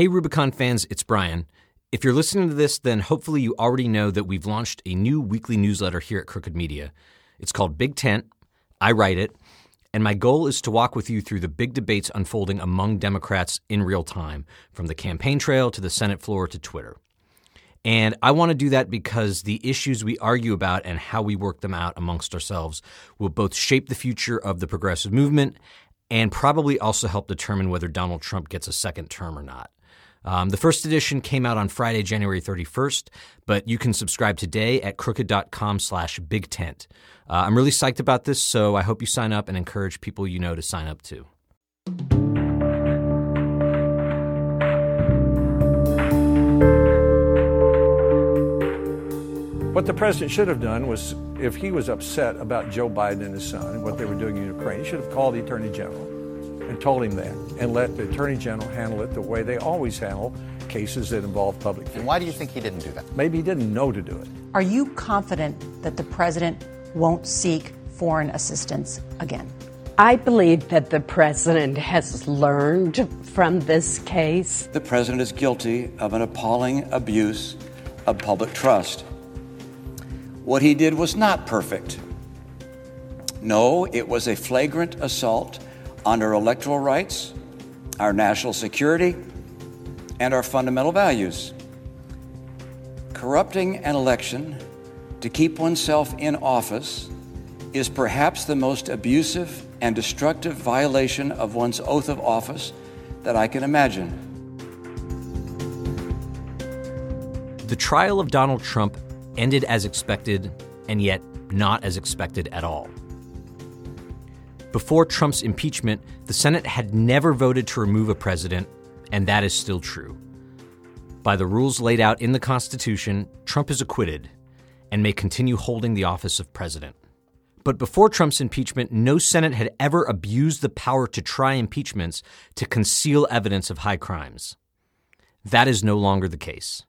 Hey, Rubicon fans, it's Brian. If you're listening to this, then hopefully you already know that we've launched a new weekly newsletter here at Crooked Media. It's called Big Tent. I write it, and my goal is to walk with you through the big debates unfolding among Democrats in real time, from the campaign trail to the Senate floor to Twitter. And I want to do that because the issues we argue about and how we work them out amongst ourselves will both shape the future of the progressive movement and probably also help determine whether Donald Trump gets a second term or not. Um, the first edition came out on Friday, January 31st, but you can subscribe today at crooked.com slash big tent. Uh, I'm really psyched about this, so I hope you sign up and encourage people you know to sign up too. What the president should have done was, if he was upset about Joe Biden and his son and what they were doing in Ukraine, he should have called the attorney general and told him that and let the attorney general handle it the way they always handle cases that involve public figures. And why do you think he didn't do that? Maybe he didn't know to do it. Are you confident that the president won't seek foreign assistance again? I believe that the president has learned from this case. The president is guilty of an appalling abuse of public trust. What he did was not perfect. No, it was a flagrant assault on our electoral rights, our national security, and our fundamental values. Corrupting an election to keep oneself in office is perhaps the most abusive and destructive violation of one's oath of office that I can imagine. The trial of Donald Trump ended as expected, and yet not as expected at all. Before Trump's impeachment, the Senate had never voted to remove a president, and that is still true. By the rules laid out in the Constitution, Trump is acquitted and may continue holding the office of president. But before Trump's impeachment, no Senate had ever abused the power to try impeachments to conceal evidence of high crimes. That is no longer the case.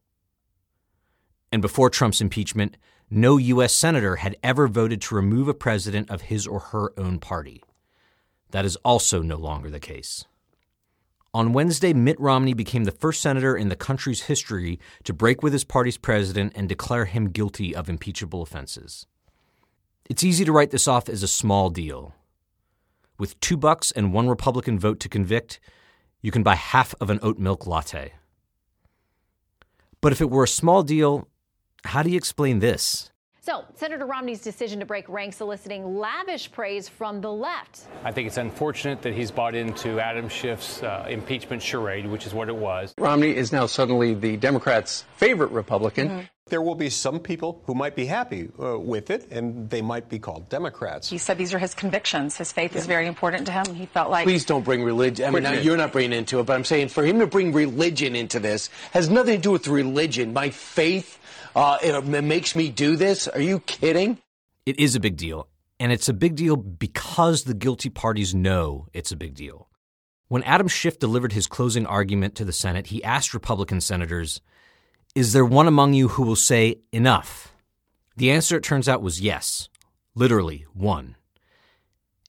And before Trump's impeachment, no U.S. Senator had ever voted to remove a president of his or her own party. That is also no longer the case. On Wednesday, Mitt Romney became the first senator in the country's history to break with his party's president and declare him guilty of impeachable offenses. It's easy to write this off as a small deal. With two bucks and one Republican vote to convict, you can buy half of an oat milk latte. But if it were a small deal, how do you explain this? So, Senator Romney's decision to break ranks eliciting lavish praise from the left. I think it's unfortunate that he's bought into Adam Schiff's uh, impeachment charade, which is what it was. Romney is now suddenly the Democrats' favorite Republican. Mm-hmm. There will be some people who might be happy uh, with it, and they might be called Democrats. He said these are his convictions. His faith yeah. is very important to him. He felt like. Please don't bring religion. I mean, now, you're not bringing into it, but I'm saying for him to bring religion into this has nothing to do with religion. My faith uh, it makes me do this. Are you kidding? It is a big deal. And it's a big deal because the guilty parties know it's a big deal. When Adam Schiff delivered his closing argument to the Senate, he asked Republican senators, Is there one among you who will say enough? The answer, it turns out, was yes. Literally, one.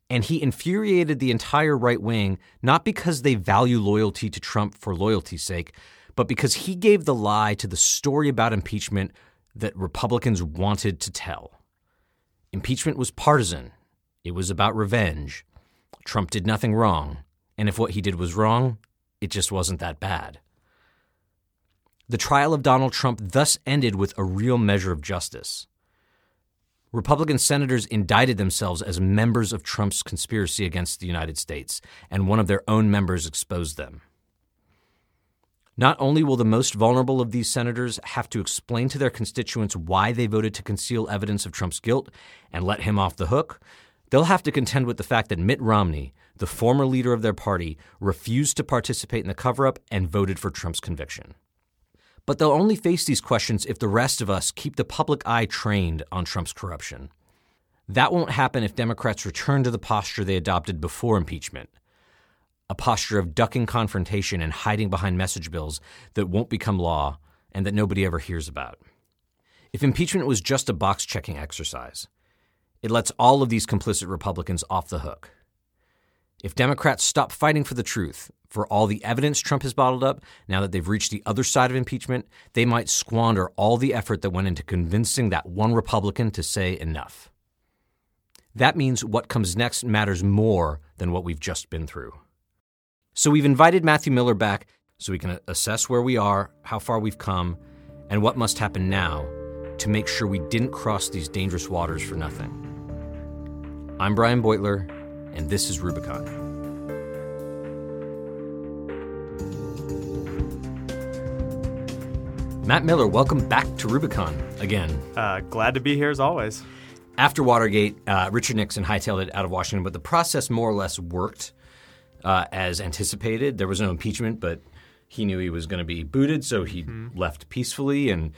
And he infuriated the entire right wing, not because they value loyalty to Trump for loyalty's sake, but because he gave the lie to the story about impeachment that Republicans wanted to tell. Impeachment was partisan, it was about revenge. Trump did nothing wrong, and if what he did was wrong, it just wasn't that bad. The trial of Donald Trump thus ended with a real measure of justice. Republican senators indicted themselves as members of Trump's conspiracy against the United States, and one of their own members exposed them. Not only will the most vulnerable of these senators have to explain to their constituents why they voted to conceal evidence of Trump's guilt and let him off the hook, they'll have to contend with the fact that Mitt Romney, the former leader of their party, refused to participate in the cover up and voted for Trump's conviction. But they'll only face these questions if the rest of us keep the public eye trained on Trump's corruption. That won't happen if Democrats return to the posture they adopted before impeachment a posture of ducking confrontation and hiding behind message bills that won't become law and that nobody ever hears about. If impeachment was just a box checking exercise, it lets all of these complicit Republicans off the hook. If Democrats stop fighting for the truth, for all the evidence Trump has bottled up, now that they've reached the other side of impeachment, they might squander all the effort that went into convincing that one Republican to say enough. That means what comes next matters more than what we've just been through. So we've invited Matthew Miller back so we can assess where we are, how far we've come, and what must happen now to make sure we didn't cross these dangerous waters for nothing. I'm Brian Beutler, and this is Rubicon. Matt Miller, welcome back to Rubicon again. Uh, glad to be here as always. After Watergate, uh, Richard Nixon hightailed it out of Washington, but the process more or less worked uh, as anticipated. There was no impeachment, but he knew he was going to be booted, so he mm-hmm. left peacefully, and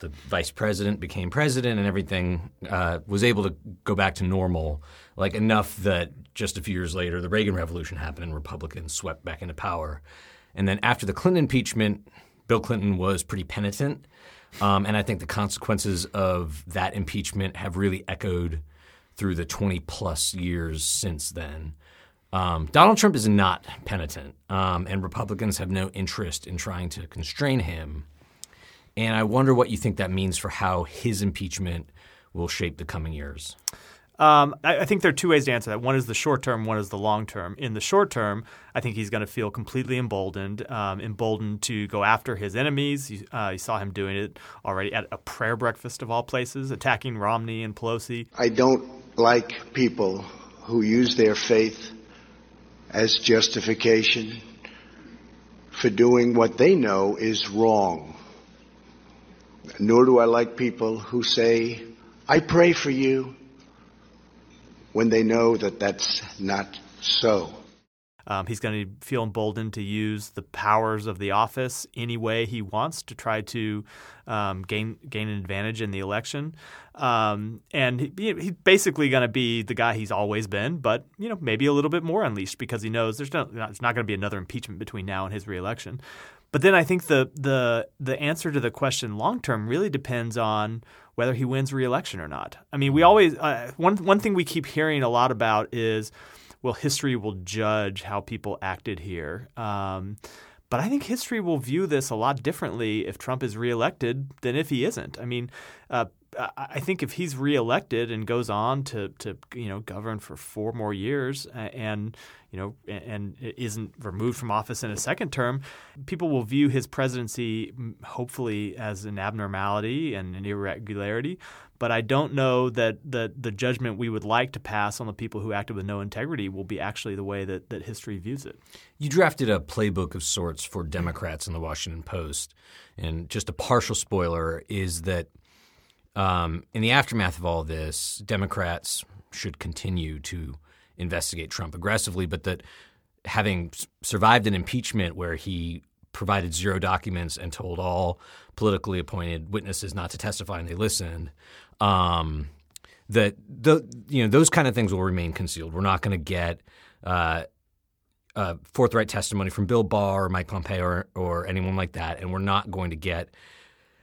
the vice president became president, and everything uh, was able to go back to normal, like enough that just a few years later, the Reagan Revolution happened, and Republicans swept back into power. And then after the Clinton impeachment, Bill Clinton was pretty penitent. Um, and I think the consequences of that impeachment have really echoed through the 20 plus years since then. Um, Donald Trump is not penitent, um, and Republicans have no interest in trying to constrain him. And I wonder what you think that means for how his impeachment will shape the coming years. Um, I, I, think there are two ways to answer that. One is the short term, one is the long term. In the short term, I think he's going to feel completely emboldened, um, emboldened to go after his enemies. You, uh, you, saw him doing it already at a prayer breakfast of all places, attacking Romney and Pelosi. I don't like people who use their faith as justification for doing what they know is wrong. Nor do I like people who say, I pray for you when they know that that's not so. Um, he's going to feel emboldened to use the powers of the office any way he wants to try to um, gain gain an advantage in the election. Um, and he, he's basically going to be the guy he's always been, but you know maybe a little bit more unleashed because he knows there's no, there's not going to be another impeachment between now and his reelection. But then I think the the the answer to the question long term really depends on whether he wins re-election or not. I mean, we always uh, one one thing we keep hearing a lot about is, well, history will judge how people acted here. Um, but I think history will view this a lot differently if Trump is reelected than if he isn't. I mean, uh, I think if he's reelected and goes on to, to you know govern for four more years and you know and isn't removed from office in a second term, people will view his presidency hopefully as an abnormality and an irregularity. But I don't know that the the judgment we would like to pass on the people who acted with no integrity will be actually the way that, that history views it. You drafted a playbook of sorts for Democrats in the Washington Post, and just a partial spoiler is that um, in the aftermath of all this, Democrats should continue to investigate Trump aggressively, but that having survived an impeachment where he provided zero documents and told all politically appointed witnesses not to testify and they listened, um, that the you know those kind of things will remain concealed. We're not going to get uh, uh, forthright testimony from Bill Barr or Mike Pompeo or, or anyone like that, and we're not going to get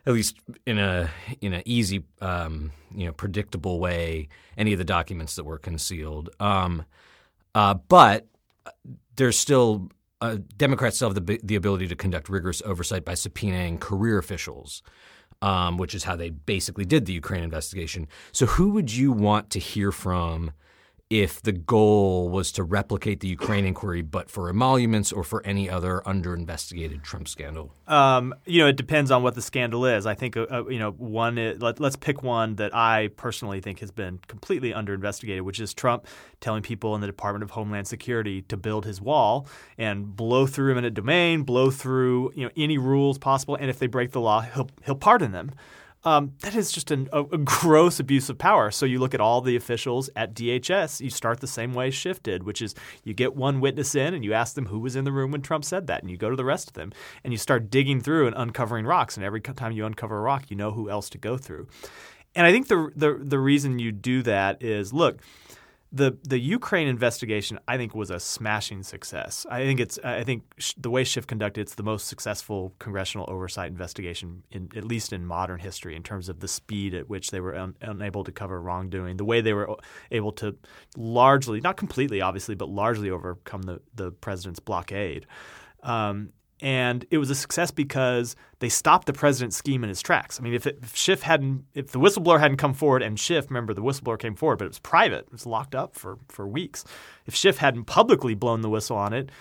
at least in a in an easy, um, you know, predictable way, any of the documents that were concealed. Um, uh, but there's still uh, Democrats still have the the ability to conduct rigorous oversight by subpoenaing career officials. Um, which is how they basically did the Ukraine investigation. So, who would you want to hear from if the goal was to replicate the Ukraine inquiry, but for emoluments or for any other under-investigated Trump scandal? Um, you know, it depends on what the scandal is. I think, uh, uh you know, one. Is, let, us pick one that I personally think has been completely under-investigated, which is Trump telling people in the Department of Homeland Security to build his wall and blow through eminent domain, blow through you know any rules possible, and if they break the law, he'll he'll pardon them. Um, that is just an, a, a, gross abuse of power. So you look at all the officials at DHS, you start the same way Schiff did, which is you get one witness in and you ask them who was in the room when Trump said that, and you go to the rest of them and you start digging through and uncovering rocks. And every time you uncover a rock, you know who else to go through. And I think the the, the reason you do that is look the the Ukraine investigation, I think, was a smashing success. I think it's I think the way Schiff conducted it's the most successful congressional oversight investigation in at least in modern history in terms of the speed at which they were un- unable to cover wrongdoing, the way they were able to largely, not completely, obviously, but largely overcome the the president's blockade. Um, and it was a success because they stopped the president's scheme in his tracks. I mean, if, it, if Schiff hadn't, if the whistleblower hadn't come forward, and Schiff, remember, the whistleblower came forward, but it was private, it was locked up for for weeks. If Schiff hadn't publicly blown the whistle on it,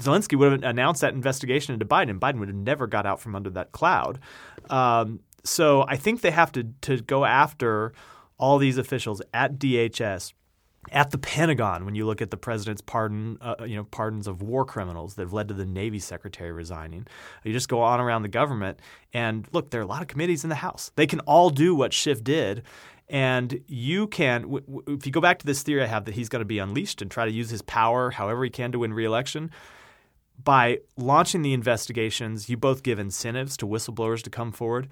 Zelensky would have announced that investigation into Biden, and Biden would have never got out from under that cloud. Um, so I think they have to to go after all these officials at DHS at the Pentagon, when you look at the president's pardon, uh, you know, pardons of war criminals that have led to the Navy secretary resigning, you just go on around the government and look. There are a lot of committees in the House. They can all do what Schiff did, and you can. W- w- if you go back to this theory I have that he's going to be unleashed and try to use his power however he can to win re-election. By launching the investigations, you both give incentives to whistleblowers to come forward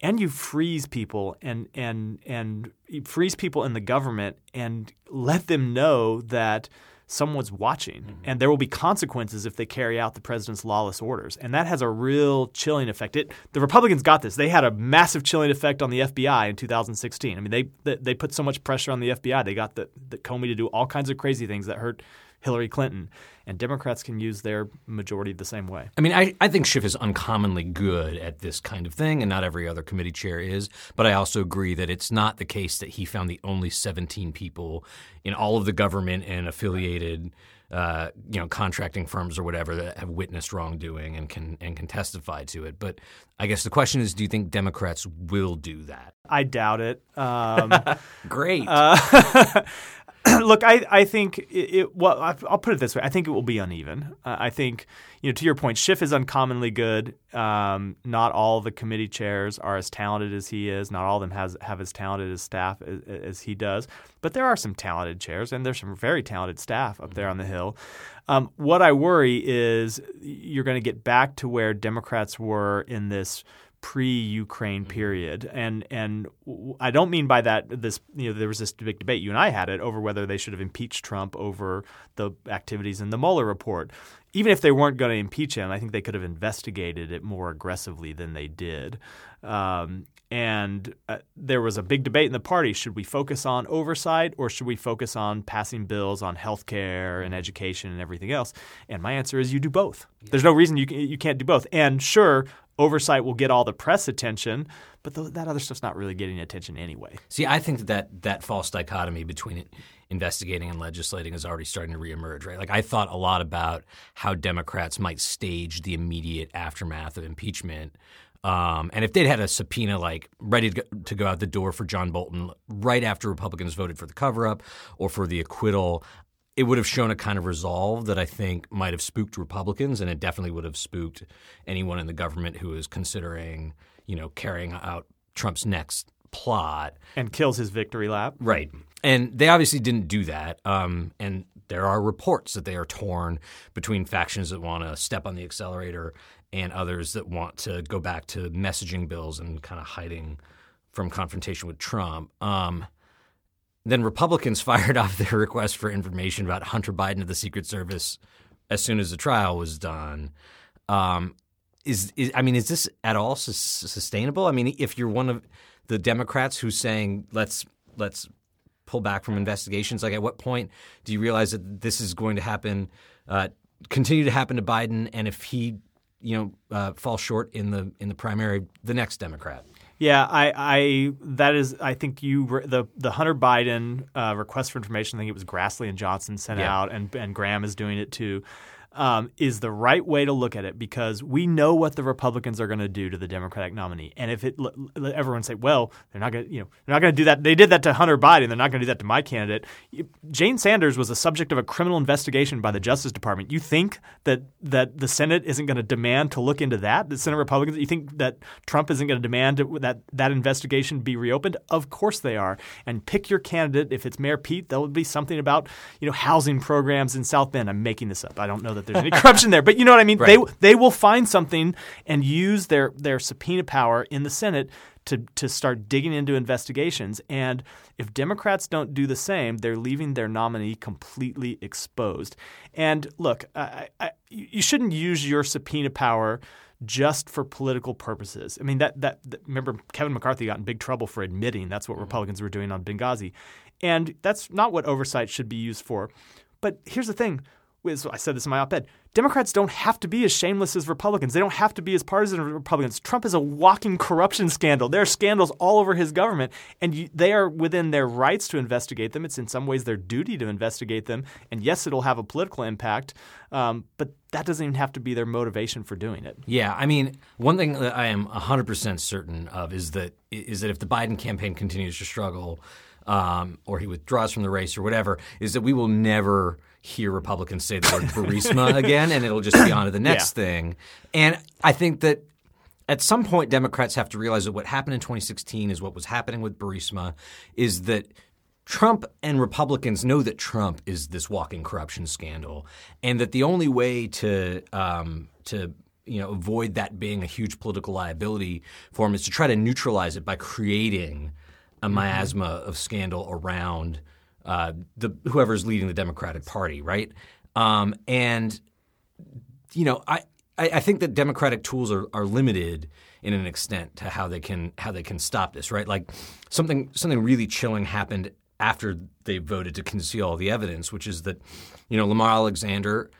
and you freeze people and and and freeze people in the government and let them know that someone's watching. Mm-hmm. and there will be consequences if they carry out the president's lawless orders. And that has a real chilling effect. It the republicans got this. They had a massive chilling effect on the fbi in 2016 i mean they they, put so much pressure on the fbi they got the, the comey to do all kinds of crazy things that hurt hillary clinton and Democrats can use their majority the same way. I mean, I, I think Schiff is uncommonly good at this kind of thing, and not every other committee chair is. But I also agree that it's not the case that he found the only 17 people in all of the government and affiliated. Uh, you know, contracting firms or whatever that have witnessed wrongdoing and can and can testify to it. But I guess the question is, do you think Democrats will do that? I doubt it. Um, Great. Uh, look, I, I think it, it, well, I'll put it this way. I think it will be uneven. Uh, I think, you know, to your point, Schiff is uncommonly good. Um, not all the committee chairs are as talented as he is. Not all of them has have as talented as staff as, as he does. But there are some talented chairs, and there's some very talented staff up there on the Hill. Um, what I worry is you're going to get back to where Democrats were in this pre-Ukraine mm-hmm. period, and and I don't mean by that this you know there was this big debate you and I had it over whether they should have impeached Trump over the activities in the Mueller report. Even if they weren't going to impeach him, I think they could have investigated it more aggressively than they did. Um, and uh, there was a big debate in the party: should we focus on oversight or should we focus on passing bills on health care and education and everything else? And my answer is: you do both. There's no reason you you can't do both. And sure, oversight will get all the press attention, but th- that other stuff's not really getting attention anyway. See, I think that that false dichotomy between investigating and legislating is already starting to reemerge, right? Like I thought a lot about how Democrats might stage the immediate aftermath of impeachment. Um, and if they'd had a subpoena like ready to go, to go out the door for John Bolton right after Republicans voted for the cover up or for the acquittal, it would have shown a kind of resolve that I think might have spooked Republicans, and it definitely would have spooked anyone in the government who is considering, you know, carrying out Trump's next plot and kills his victory lap. Right, and they obviously didn't do that. Um, and there are reports that they are torn between factions that want to step on the accelerator and others that want to go back to messaging bills and kind of hiding from confrontation with Trump. Um, then Republicans fired off their request for information about Hunter Biden to the Secret Service as soon as the trial was done. Um, is, is, I mean, is this at all su- sustainable? I mean, if you're one of the Democrats who's saying let's let's pull back from investigations, like at what point do you realize that this is going to happen, uh, continue to happen to Biden, and if he, you know, uh, falls short in the in the primary, the next Democrat? Yeah, I, I that is I think you the the Hunter Biden uh, request for information. I think it was Grassley and Johnson sent yeah. out, and and Graham is doing it too um, is the right way to look at it because we know what the Republicans are going to do to the Democratic nominee. And if it, everyone say, well, they're not going to, you know, they're not going to do that. They did that to Hunter Biden. They're not going to do that to my candidate. Jane Sanders was the subject of a criminal investigation by the Justice Department. You think that that the Senate isn't going to demand to look into that? The Senate Republicans. You think that Trump isn't going to demand that that investigation be reopened? Of course they are. And pick your candidate. If it's Mayor Pete, there will be something about you know housing programs in South Bend. I'm making this up. I don't know that there's any corruption there. But you know what I mean? Right. They they will find something and use their their subpoena power in the Senate to to start digging into investigations. And if Democrats don't do the same, they're leaving their nominee completely exposed. And look, I, I, you shouldn't use your subpoena power just for political purposes. I mean that, that, that remember Kevin McCarthy got in big trouble for admitting that's what mm-hmm. Republicans were doing on Benghazi. And that's not what oversight should be used for. But here's the thing I said this in my op ed. Democrats don't have to be as shameless as Republicans. They don't have to be as partisan as Republicans. Trump is a walking corruption scandal. There are scandals all over his government, and you, they are within their rights to investigate them. It's in some ways their duty to investigate them. And yes, it'll have a political impact, um, but that doesn't even have to be their motivation for doing it. Yeah, I mean, one thing that I am 100% certain of is that is that if the Biden campaign continues to struggle, um, or he withdraws from the race or whatever, is that we will never hear Republicans say the word Burisma again, and it'll just be on to the next yeah. thing. And I think that at some point, Democrats have to realize that what happened in 2016 is what was happening with Burisma is that Trump and Republicans know that Trump is this walking corruption scandal, and that the only way to um, to you know avoid that being a huge political liability for him is to try to neutralize it by creating a mm-hmm. miasma of scandal around uh, the whoever's leading the Democratic Party, right? Um, and you know, I, I think that democratic tools are, are limited in an extent to how they can how they can stop this, right? Like something something really chilling happened after they voted to conceal all the evidence, which is that you know Lamar Alexander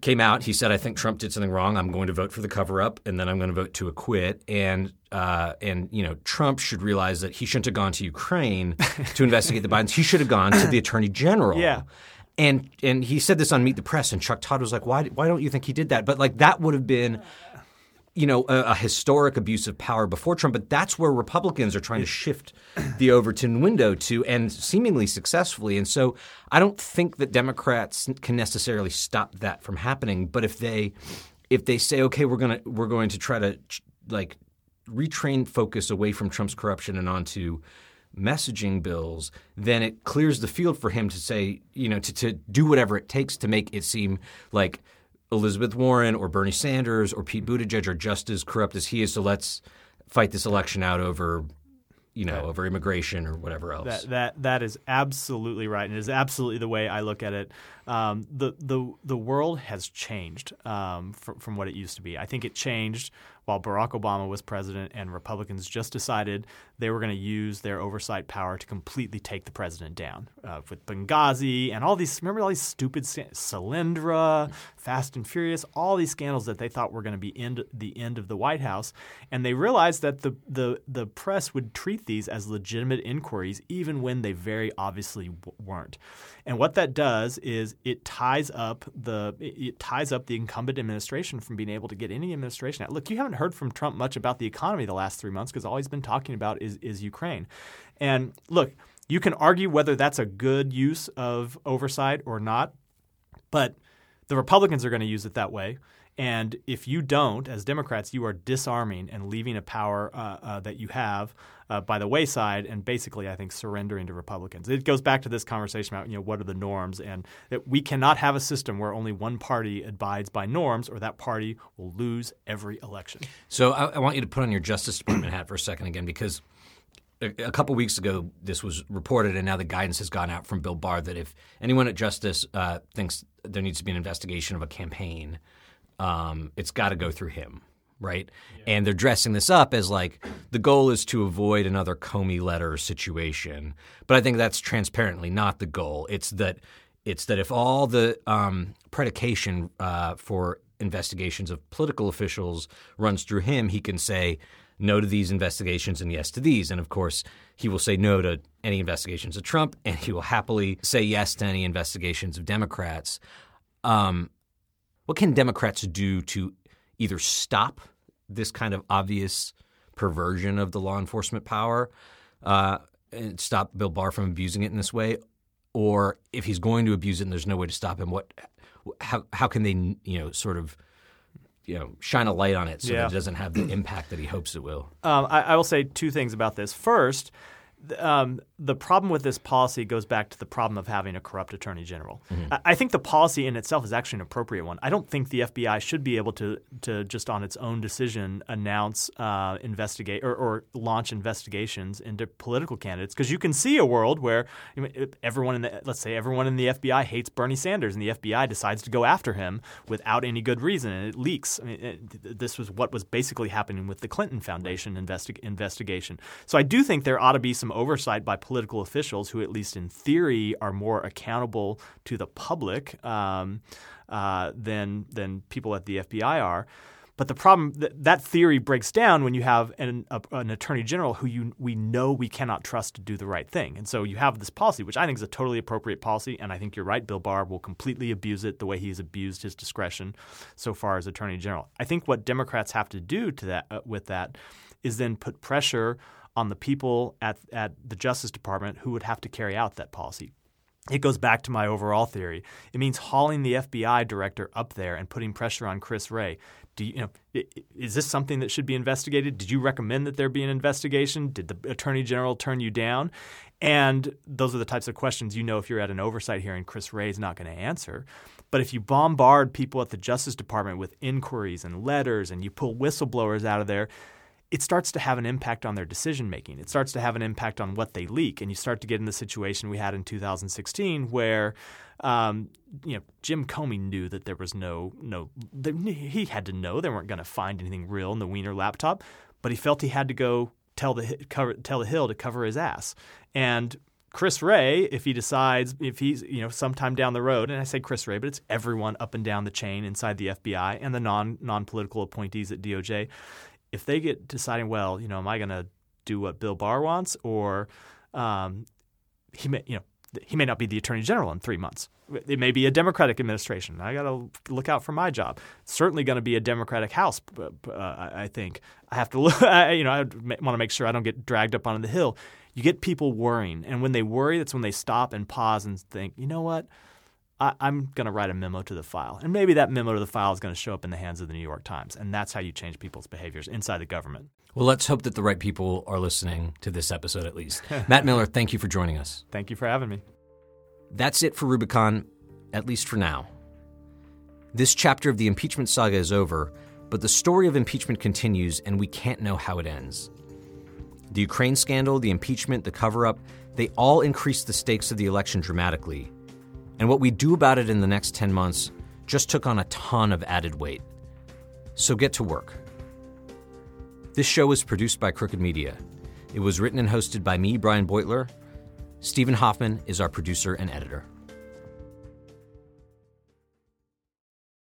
came out. He said, "I think Trump did something wrong. I'm going to vote for the cover up, and then I'm going to vote to acquit." And uh, and you know, Trump should realize that he shouldn't have gone to Ukraine to investigate the Bidens. He should have gone to the Attorney General. Yeah. And and he said this on Meet the Press, and Chuck Todd was like, "Why why don't you think he did that?" But like that would have been you know, a, a, historic abuse of power before Trump, but that's where Republicans are trying to shift the Overton window to, and seemingly successfully. And so, I don't think that Democrats can necessarily stop that from happening. But if they, if they say, okay, we're gonna we're going to try to like retrain focus away from Trump's corruption and onto messaging bills, then it clears the field for him to say, you know, to, to do whatever it takes to make it seem like Elizabeth Warren or Bernie Sanders or Pete Buttigieg are just as corrupt as he is. So let's fight this election out over, you know, over immigration or whatever else. That that that is absolutely right, and it is absolutely the way I look at it. Um, the the the world has changed um, from, from what it used to be. I think it changed while Barack Obama was president and Republicans just decided they were going to use their oversight power to completely take the president down uh, with Benghazi and all these. Remember all these stupid Solyndra, Fast and Furious, all these scandals that they thought were going to be end, the end of the White House, and they realized that the the the press would treat these as legitimate inquiries, even when they very obviously weren't. And what that does is it ties up the it ties up the incumbent administration from being able to get any administration out. Look, you haven't heard from Trump much about the economy the last three months because all he's been talking about is is Ukraine. And look, you can argue whether that's a good use of oversight or not, but the Republicans are going to use it that way. And if you don't, as Democrats, you are disarming and leaving a power uh, uh, that you have uh, by the wayside, and basically, I think, surrendering to Republicans. It goes back to this conversation about you know what are the norms, and that we cannot have a system where only one party abides by norms, or that party will lose every election. So I, I want you to put on your Justice Department hat for a second again, because a, couple weeks ago, this was reported, and now the guidance has gone out from Bill Barr that if anyone at Justice uh, thinks there needs to be an investigation of a campaign um, it's got to go through him, right? Yeah. And they're dressing this up as like the goal is to avoid another Comey letter situation, but I think that's transparently not the goal. It's that it's that if all the um, predication uh, for investigations of political officials runs through him, he can say no to these investigations and yes to these. And of course, he will say no to any investigations of Trump, and he will happily say yes to any investigations of Democrats. Um, what can Democrats do to either stop this kind of obvious perversion of the law enforcement power, uh, and stop Bill Barr from abusing it in this way, or if he's going to abuse it and there's no way to stop him, what, how, how can they, you know, sort of you know shine a light on it so yeah. that it doesn't have the impact that he hopes it will. Um, I, I, will say two things about this. First, um, the problem with this policy goes back to the problem of having a corrupt attorney general. Mm-hmm. I, think the policy in itself is actually an appropriate one. I don't think the FBI should be able to to just on its own decision announce, uh, investigate or, or launch investigations into political candidates because you can see a world where everyone in the let's say everyone in the FBI hates Bernie Sanders and the FBI decides to go after him without any good reason and it leaks. I mean, it, this was what was basically happening with the Clinton Foundation investi- investigation. So I do think there ought to be some oversight by political officials who, at least in theory, are more accountable to the public um, uh, than than people at the FBI are. But the problem that that theory breaks down when you have an, a, an attorney general who you we know we cannot trust to do the right thing, and so you have this policy, which I think is a totally appropriate policy, and I think you're right. Bill Barr will completely abuse it the way he's abused his discretion so far as attorney general. I think what Democrats have to do to that uh, with that is then put pressure on the people at, at the Justice Department who would have to carry out that policy. It goes back to my overall theory. It means hauling the FBI director up there and putting pressure on Chris Wray. Do you, you know, is this something that should be investigated? Did you recommend that there be an investigation? Did the attorney general turn you down? And those are the types of questions you know if you're at an oversight hearing, Chris Wray is not going to answer. But if you bombard people at the Justice Department with inquiries and letters and you pull whistleblowers out of there, it starts to have an impact on their decision making. It starts to have an impact on what they leak, and you start to get in the situation we had in 2016, where um, you know Jim Comey knew that there was no no he had to know they weren't going to find anything real in the Weiner laptop, but he felt he had to go tell the cover, tell the Hill to cover his ass, and Chris Wray, if he decides, if he's, you know, sometime down the road, and I say Chris Wray, but it's everyone up and down the chain inside the FBI and the non non political appointees at DOJ if they get deciding, well, you know, am I going to do what Bill Barr wants, or um, he may, you know, he may not be the attorney general in three months. It may be a Democratic administration. I got to look out for my job. It's certainly going to be a Democratic House. Uh, I think I have to look. you know, I want to make sure I don't get dragged up onto the hill. You get people worrying, and when they worry, that's when they stop and pause and think, you know what? I, am going to write a memo to the file. And maybe that memo to the file is going to show up in the hands of the New York Times. And that's how you change people's behaviors inside the government. Well, let's hope that the right people are listening to this episode at least. Matt Miller, thank you for joining us. Thank you for having me. That's it for Rubicon, at least for now. This chapter of the impeachment saga is over, but the story of impeachment continues, and we can't know how it ends. The Ukraine scandal, the impeachment, the cover up, they all increase the stakes of the election dramatically and what we do about it in the next 10 months just took on a ton of added weight. So get to work. This show is produced by Crooked Media. It was written and hosted by me, Brian Beutler. Stephen Hoffman is our producer and editor.